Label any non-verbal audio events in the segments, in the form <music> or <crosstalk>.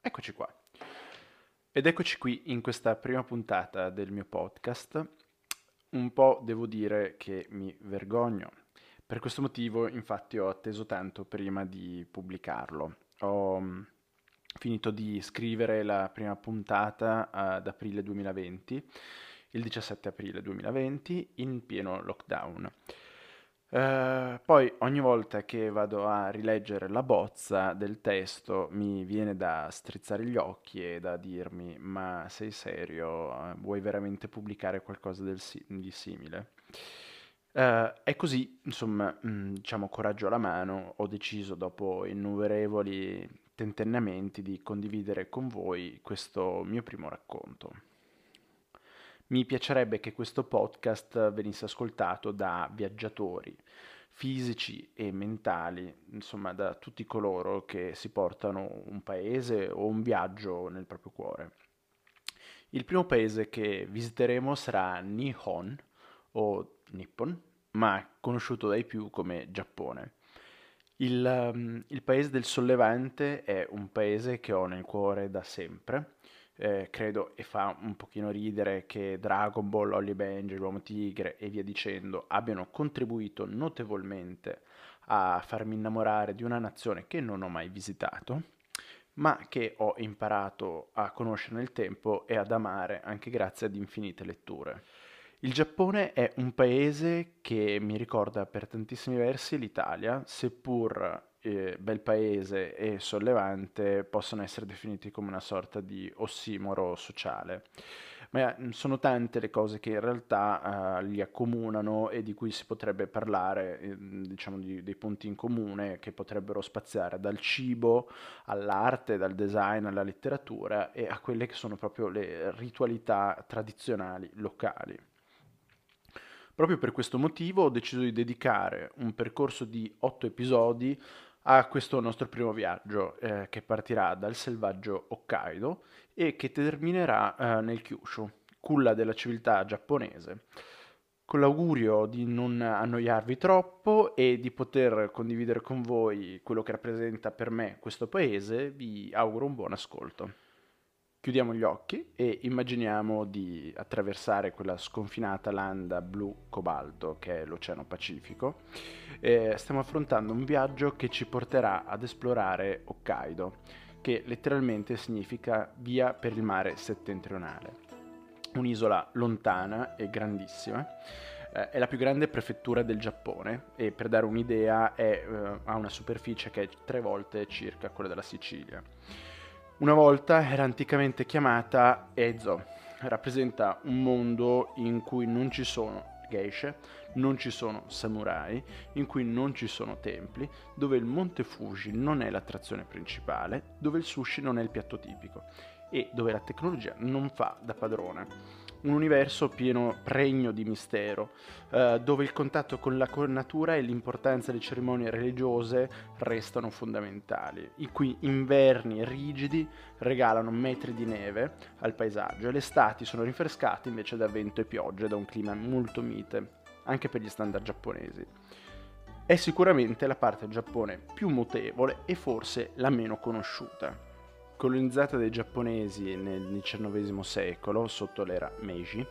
Eccoci qua. Ed eccoci qui in questa prima puntata del mio podcast. Un po' devo dire che mi vergogno. Per questo motivo, infatti, ho atteso tanto prima di pubblicarlo. Ho mm, finito di scrivere la prima puntata ad aprile 2020, il 17 aprile 2020, in pieno lockdown. Uh, poi ogni volta che vado a rileggere la bozza del testo mi viene da strizzare gli occhi e da dirmi ma sei serio? Vuoi veramente pubblicare qualcosa si- di simile? Uh, è così, insomma, mh, mm, diciamo coraggio alla mano, ho deciso dopo innumerevoli tentennamenti di condividere con voi questo mio primo racconto. Mi piacerebbe che questo podcast venisse ascoltato da viaggiatori fisici e mentali, insomma da tutti coloro che si portano un paese o un viaggio nel proprio cuore. Il primo paese che visiteremo sarà Nihon o Nippon, ma conosciuto dai più come Giappone. Il, um, il paese del sollevante è un paese che ho nel cuore da sempre eh, credo e fa un pochino ridere che Dragon Ball, Holly Benji, l'Uomo Tigre e via dicendo abbiano contribuito notevolmente a farmi innamorare di una nazione che non ho mai visitato, ma che ho imparato a conoscere nel tempo e ad amare anche grazie ad infinite letture. Il Giappone è un paese che mi ricorda per tantissimi versi l'Italia, seppur eh, bel paese e sollevante possono essere definiti come una sorta di ossimoro sociale. Ma mm, sono tante le cose che in realtà uh, li accomunano e di cui si potrebbe parlare, eh, diciamo di, dei punti in comune che potrebbero spaziare dal cibo all'arte, dal design alla letteratura e a quelle che sono proprio le ritualità tradizionali locali. Proprio per questo motivo ho deciso di dedicare un percorso di otto episodi a questo nostro primo viaggio eh, che partirà dal selvaggio Hokkaido e che terminerà eh, nel Kyushu, culla della civiltà giapponese. Con l'augurio di non annoiarvi troppo e di poter condividere con voi quello che rappresenta per me questo paese, vi auguro un buon ascolto. Chiudiamo gli occhi e immaginiamo di attraversare quella sconfinata landa blu cobalto che è l'Oceano Pacifico. E stiamo affrontando un viaggio che ci porterà ad esplorare Hokkaido, che letteralmente significa via per il mare settentrionale. Un'isola lontana e grandissima. Eh, è la più grande prefettura del Giappone e per dare un'idea è, eh, ha una superficie che è tre volte circa quella della Sicilia. Una volta era anticamente chiamata Ezo, rappresenta un mondo in cui non ci sono geishe, non ci sono samurai, in cui non ci sono templi, dove il monte Fuji non è l'attrazione principale, dove il sushi non è il piatto tipico e dove la tecnologia non fa da padrone. Un universo pieno, pregno di mistero, eh, dove il contatto con la natura e l'importanza delle cerimonie religiose restano fondamentali, i cui inverni rigidi regalano metri di neve al paesaggio e le estati sono rinfrescate invece da vento e piogge, da un clima molto mite, anche per gli standard giapponesi. È sicuramente la parte del Giappone più mutevole e forse la meno conosciuta colonizzata dai giapponesi nel XIX secolo sotto l'era Meiji,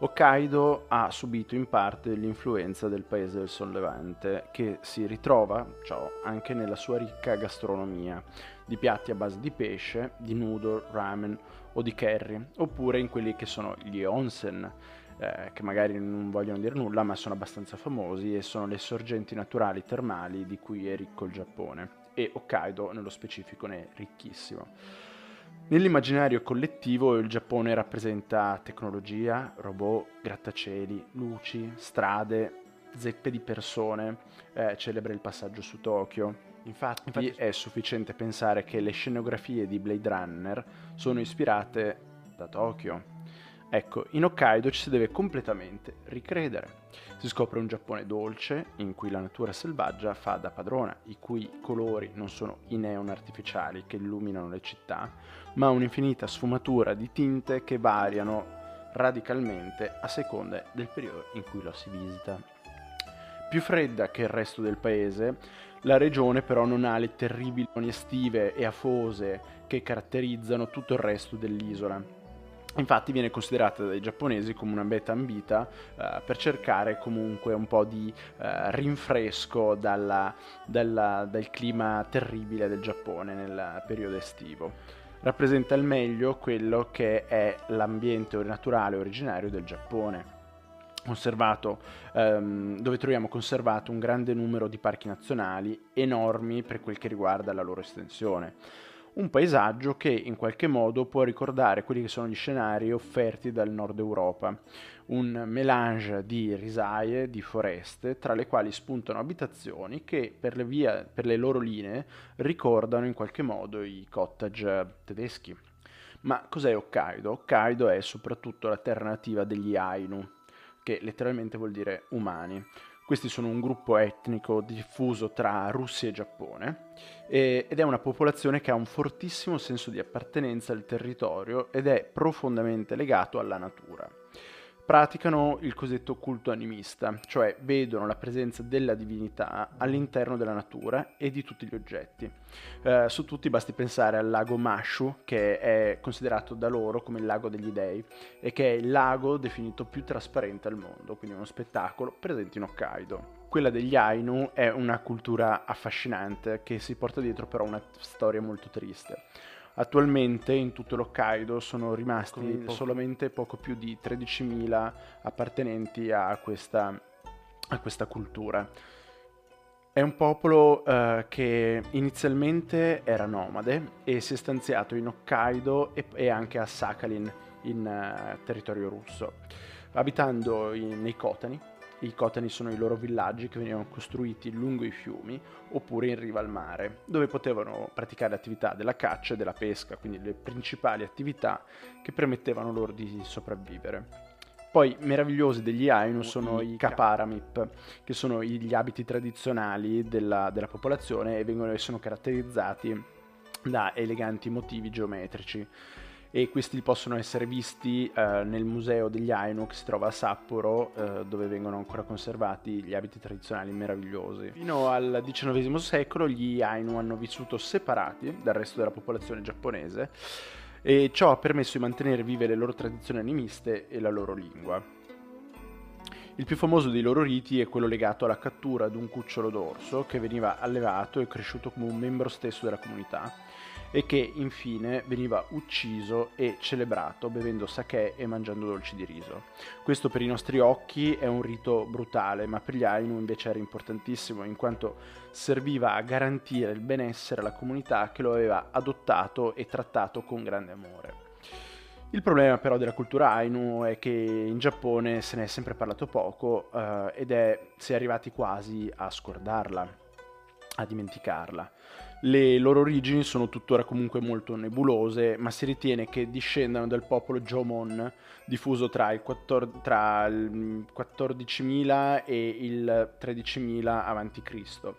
Hokkaido ha subito in parte l'influenza del paese del sollevante, che si ritrova, ciò, anche nella sua ricca gastronomia, di piatti a base di pesce, di noodle, ramen o di curry, oppure in quelli che sono gli onsen, eh, che magari non vogliono dire nulla, ma sono abbastanza famosi e sono le sorgenti naturali termali di cui è ricco il Giappone e Hokkaido nello specifico ne è ricchissimo. Nell'immaginario collettivo il Giappone rappresenta tecnologia, robot, grattacieli, luci, strade, zeppe di persone, eh, celebra il passaggio su Tokyo. Infatti, Infatti è sufficiente pensare che le scenografie di Blade Runner sono ispirate da Tokyo. Ecco, in Hokkaido ci si deve completamente ricredere. Si scopre un Giappone dolce, in cui la natura selvaggia fa da padrona, i cui colori non sono i neon artificiali che illuminano le città, ma un'infinita sfumatura di tinte che variano radicalmente a seconda del periodo in cui lo si visita. Più fredda che il resto del paese, La regione però non ha le terribili estive e afose che caratterizzano tutto il resto dell'isola. Infatti viene considerata dai giapponesi come una beta ambita eh, per cercare comunque un po' di eh, rinfresco dalla, dalla, dal clima terribile del Giappone nel periodo estivo. Rappresenta al meglio quello che è l'ambiente naturale originario del Giappone conservato, ehm, dove troviamo conservato un grande numero di parchi nazionali enormi per quel che riguarda la loro estensione un paesaggio che in qualche modo può ricordare quelli che sono gli scenari offerti dal nord Europa, un melange di risaie, di foreste, tra le quali spuntano abitazioni che per le, via, per le loro linee ricordano in qualche modo i cottage tedeschi. Ma cos'è Hokkaido? Hokkaido è soprattutto la terra nativa degli Ainu, che letteralmente vuol dire umani. Questi sono un gruppo etnico diffuso tra Russia e Giappone e, ed è una popolazione che ha un fortissimo senso di appartenenza al territorio ed è profondamente legato alla natura praticano il cosiddetto culto animista, cioè vedono la presenza della divinità all'interno della natura e di tutti gli oggetti. Eh, su tutti basti pensare al lago Mashu, che è considerato da loro come il lago degli dei e che è il lago definito più trasparente al mondo, quindi uno spettacolo presente in Hokkaido. Quella degli Ainu è una cultura affascinante che si porta dietro però una storia molto triste. Attualmente in tutto l'Hokkaido sono rimasti po- solamente poco più di 13.000 appartenenti a questa, a questa cultura. È un popolo uh, che inizialmente era nomade e si è stanziato in Hokkaido e, e anche a Sakhalin in uh, territorio russo, abitando in, nei Kotani, i cotani sono i loro villaggi che venivano costruiti lungo i fiumi oppure in riva al mare, dove potevano praticare attività della caccia e della pesca, quindi le principali attività che permettevano loro di sopravvivere. Poi meravigliosi degli Ainu sono i Kaparamip, che sono gli abiti tradizionali della, della popolazione e vengono, sono caratterizzati da eleganti motivi geometrici e questi possono essere visti eh, nel museo degli Ainu che si trova a Sapporo eh, dove vengono ancora conservati gli abiti tradizionali meravigliosi. Fino al XIX secolo gli Ainu hanno vissuto separati dal resto della popolazione giapponese e ciò ha permesso di mantenere vive le loro tradizioni animiste e la loro lingua. Il più famoso dei loro riti è quello legato alla cattura di un cucciolo d'orso che veniva allevato e cresciuto come un membro stesso della comunità e che infine veniva ucciso e celebrato bevendo sake e mangiando dolci di riso. Questo per i nostri occhi è un rito brutale, ma per gli Ainu invece era importantissimo in quanto serviva a garantire il benessere alla comunità che lo aveva adottato e trattato con grande amore. Il problema però della cultura Ainu è che in Giappone se ne è sempre parlato poco eh, ed è si è arrivati quasi a scordarla, a dimenticarla. Le loro origini sono tuttora comunque molto nebulose, ma si ritiene che discendano dal popolo Jomon, diffuso tra il, 14, tra il 14.000 e il 13.000 a.C.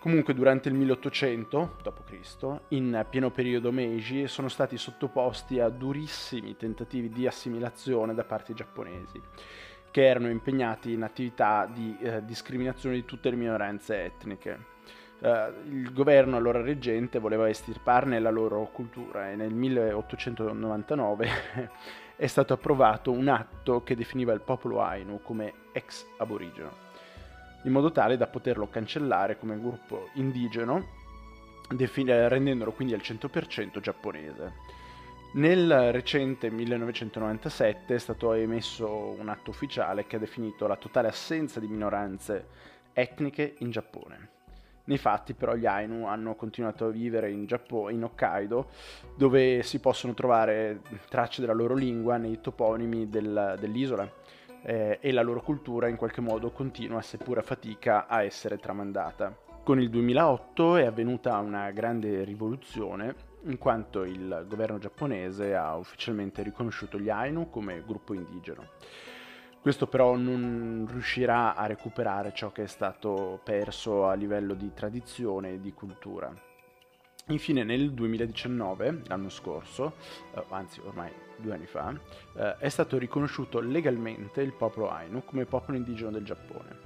Comunque durante il 1800 d.C., in pieno periodo Meiji, sono stati sottoposti a durissimi tentativi di assimilazione da parte giapponesi, che erano impegnati in attività di eh, discriminazione di tutte le minoranze etniche eh, il governo allora reggente voleva estirparne la loro cultura e nel 1899 <laughs> è stato approvato un atto che definiva il popolo Ainu come ex aborigeno, in modo tale da poterlo cancellare come gruppo indigeno, defin- rendendolo quindi al 100% giapponese. Nel recente 1997 è stato emesso un atto ufficiale che ha definito la totale assenza di minoranze etniche in Giappone. Nei fatti però gli Ainu hanno continuato a vivere in Giappone, in Hokkaido, dove si possono trovare tracce della loro lingua nei toponimi del, dell'isola eh, e la loro cultura in qualche modo continua, seppur a fatica, a essere tramandata. Con il 2008 è avvenuta una grande rivoluzione in quanto il governo giapponese ha ufficialmente riconosciuto gli Ainu come gruppo indigeno. Questo però non riuscirà a recuperare ciò che è stato perso a livello di tradizione e di cultura. Infine nel 2019, l'anno scorso, eh, anzi ormai due anni fa, eh, è stato riconosciuto legalmente il popolo Ainu come popolo indigeno del Giappone.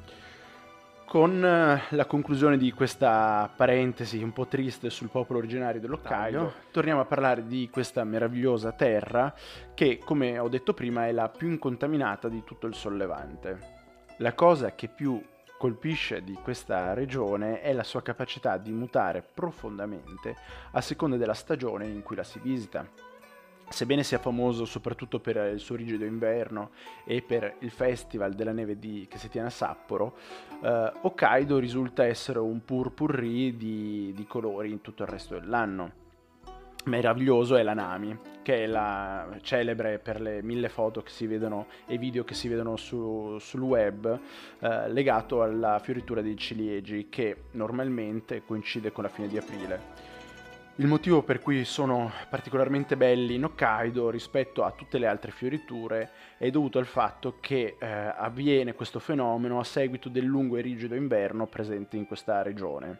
Con eh, la conclusione di questa parentesi un po' triste sul popolo originario dell'Hokkaido, torniamo a parlare di questa meravigliosa terra che, come ho detto prima, è la più incontaminata di tutto il sollevante. La cosa che più colpisce di questa regione è la sua capacità di mutare profondamente a seconda della stagione in cui la si visita sebbene sia famoso soprattutto per il suo rigido inverno e per il festival della neve di, che si tiene a Sapporo, eh, Hokkaido risulta essere un purpurri di, di colori in tutto il resto dell'anno meraviglioso è la Nami, che è la celebre per le mille foto che si vedono e video che si vedono su, sul web, eh, legato alla fioritura dei ciliegi, che normalmente coincide con la fine di aprile. Il motivo per cui sono particolarmente belli in Hokkaido rispetto a tutte le altre fioriture è dovuto al fatto che eh, avviene questo fenomeno a seguito del lungo e rigido inverno presente in questa regione.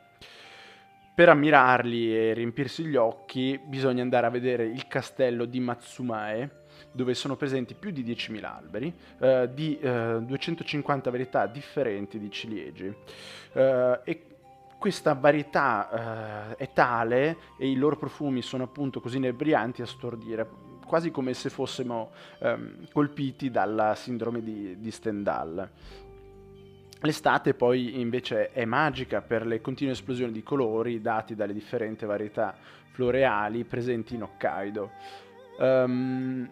Per ammirarli e riempirsi gli occhi bisogna andare a vedere il castello di Matsumae, dove sono presenti più di 10.000 alberi, eh, di eh, 250 varietà differenti di ciliegi. Eh, e questa varietà eh, è tale e i loro profumi sono appunto così inebrianti a stordire, quasi come se fossimo ehm, colpiti dalla sindrome di, di Stendhal. L'estate poi invece è magica per le continue esplosioni di colori dati dalle differenti varietà floreali presenti in Hokkaido. Um,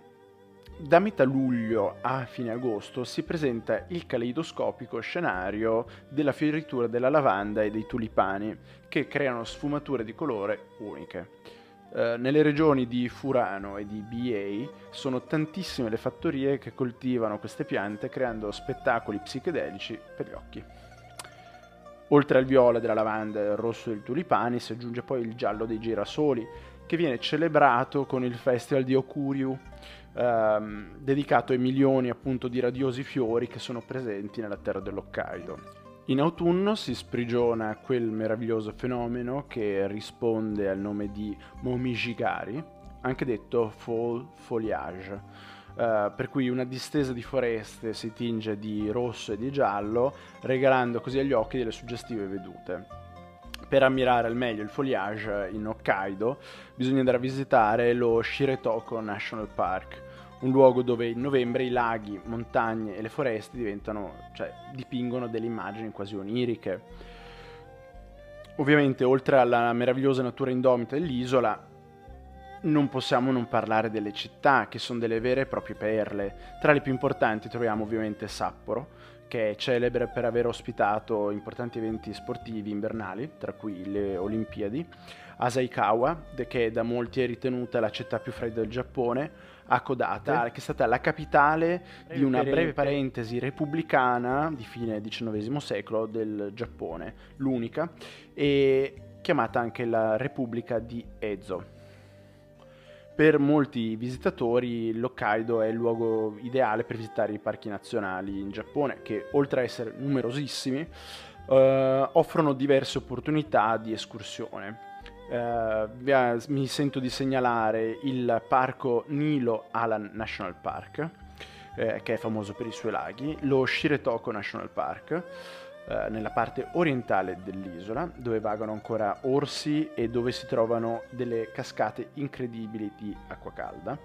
da metà luglio a fine agosto si presenta il caleidoscopico scenario della fioritura della lavanda e dei tulipani, che creano sfumature di colore uniche. Eh, nelle regioni di Furano e di BA sono tantissime le fattorie che coltivano queste piante creando spettacoli psichedelici per gli occhi. Oltre al viola della lavanda e al rosso dei tulipani si aggiunge poi il giallo dei girasoli, che viene celebrato con il festival di Okuryu, ehm, dedicato ai milioni appunto di radiosi fiori che sono presenti nella terra dell'Hokkaido. In autunno si sprigiona quel meraviglioso fenomeno che risponde al nome di Momijigari, anche detto fall foliage, Uh, per cui una distesa di foreste si tinge di rosso e di giallo, regalando così agli occhi delle suggestive vedute. Per ammirare al meglio il foliage in Hokkaido bisogna andare a visitare lo Shiretoko National Park, un luogo dove in novembre i laghi, montagne e le foreste diventano, cioè, dipingono delle immagini quasi oniriche. Ovviamente, oltre alla meravigliosa natura indomita dell'isola, non possiamo non parlare delle città, che sono delle vere e proprie perle. Tra le più importanti troviamo ovviamente Sapporo, che è celebre per aver ospitato importanti eventi sportivi invernali, tra cui le Olimpiadi, Asaikawa, che da molti è ritenuta la città più fredda del Giappone, Hakodate, che è stata la capitale di una breve parentesi repubblicana di fine XIX secolo del Giappone, l'unica, e chiamata anche la Repubblica di Ezo. Per molti visitatori l'Hokkaido è il luogo ideale per visitare i parchi nazionali in Giappone, che oltre a essere numerosissimi, eh, offrono diverse opportunità di escursione. Eh, mi sento di segnalare il parco Nilo Alan National Park, eh, che è famoso per i suoi laghi, lo Shiretoko National Park, eh, nella parte orientale dell'isola, dove vagano ancora orsi e dove si trovano delle cascate incredibili di acqua calda,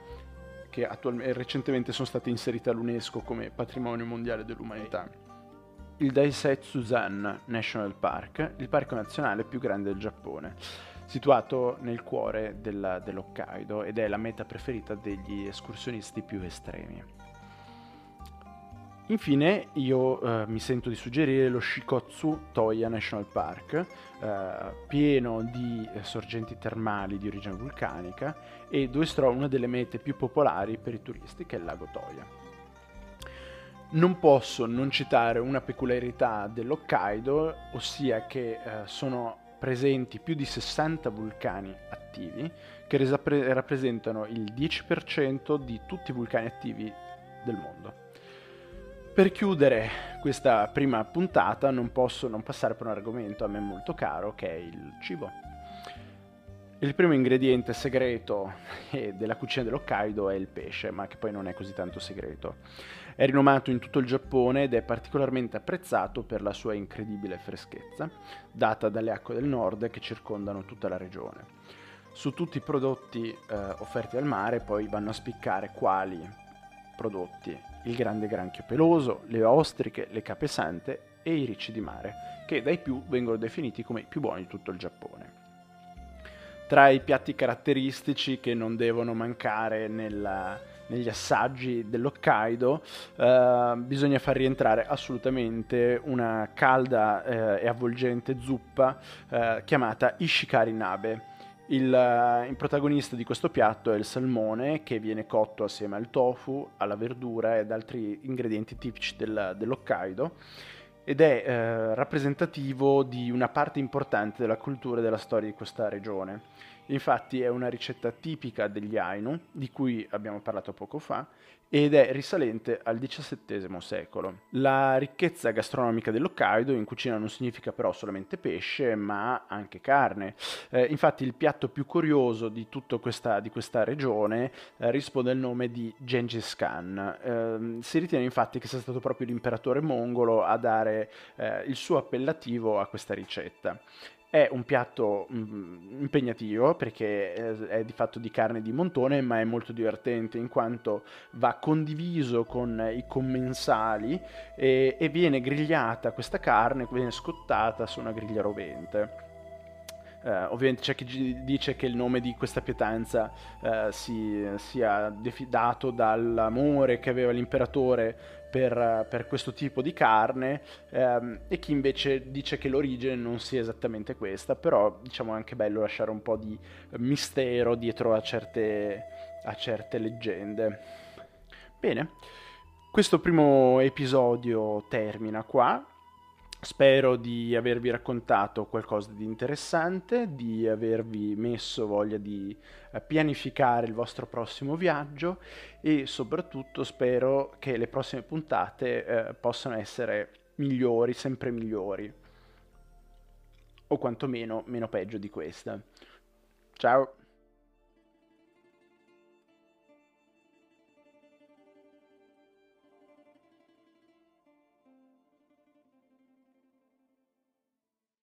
che attualmente, recentemente sono state inserite all'UNESCO come patrimonio mondiale dell'umanità. Il Daisetsu-zan National Park, il parco nazionale più grande del Giappone, situato nel cuore della, dell'Hokkaido ed è la meta preferita degli escursionisti più estremi. Infine io eh, mi sento di suggerire lo Shikotsu Toya National Park, eh, pieno di eh, sorgenti termali di origine vulcanica e dove si trova una delle mete più popolari per i turisti che è il lago Toya. Non posso non citare una peculiarità dell'Hokkaido, ossia che eh, sono presenti più di 60 vulcani attivi che rappresentano il 10% di tutti i vulcani attivi del mondo. Per chiudere questa prima puntata non posso non passare per un argomento a me molto caro che è il cibo. Il primo ingrediente segreto della cucina dell'Hokkaido è il pesce, ma che poi non è così tanto segreto. È rinomato in tutto il Giappone ed è particolarmente apprezzato per la sua incredibile freschezza, data dalle acque del nord che circondano tutta la regione. Su tutti i prodotti eh, offerti al mare poi vanno a spiccare quali prodotti? Il grande granchio peloso, le ostriche, le capesante e i ricci di mare, che dai più vengono definiti come i più buoni di tutto il Giappone. Tra i piatti caratteristici che non devono mancare nella, negli assaggi dell'Hokkaido eh, bisogna far rientrare assolutamente una calda eh, e avvolgente zuppa eh, chiamata Ishikari Nabe. Il, eh, il, protagonista di questo piatto è il salmone che viene cotto assieme al tofu, alla verdura ed altri ingredienti tipici del, dell'Hokkaido ed è eh, rappresentativo di una parte importante della cultura e della storia di questa regione. Infatti è una ricetta tipica degli Ainu, di cui abbiamo parlato poco fa, ed è risalente al XVII secolo. La ricchezza gastronomica dell'Hokkaido in cucina non significa però solamente pesce, ma anche carne. Eh, infatti il piatto più curioso di tutta questa, di questa regione eh, risponde al nome di Gengis Khan. Eh, si ritiene infatti che sia stato proprio l'imperatore mongolo a dare eh, il suo appellativo a questa ricetta. È un piatto mh, impegnativo perché è, è, di fatto di carne di montone, ma è molto divertente in quanto va condiviso con i commensali e, e viene grigliata questa carne, viene scottata su una griglia rovente. Uh, ovviamente c'è chi dice che il nome di questa pietanza uh, si, sia defi- dato dall'amore che aveva l'imperatore per, per questo tipo di carne um, e chi invece dice che l'origine non sia esattamente questa, però diciamo è anche bello lasciare un po' di mistero dietro a certe, a certe leggende. Bene, questo primo episodio termina qua. Spero di avervi raccontato qualcosa di interessante, di avervi messo voglia di eh, pianificare il vostro prossimo viaggio e soprattutto spero che le prossime puntate eh, possano essere migliori, sempre migliori, o quantomeno meno peggio di questa. Ciao!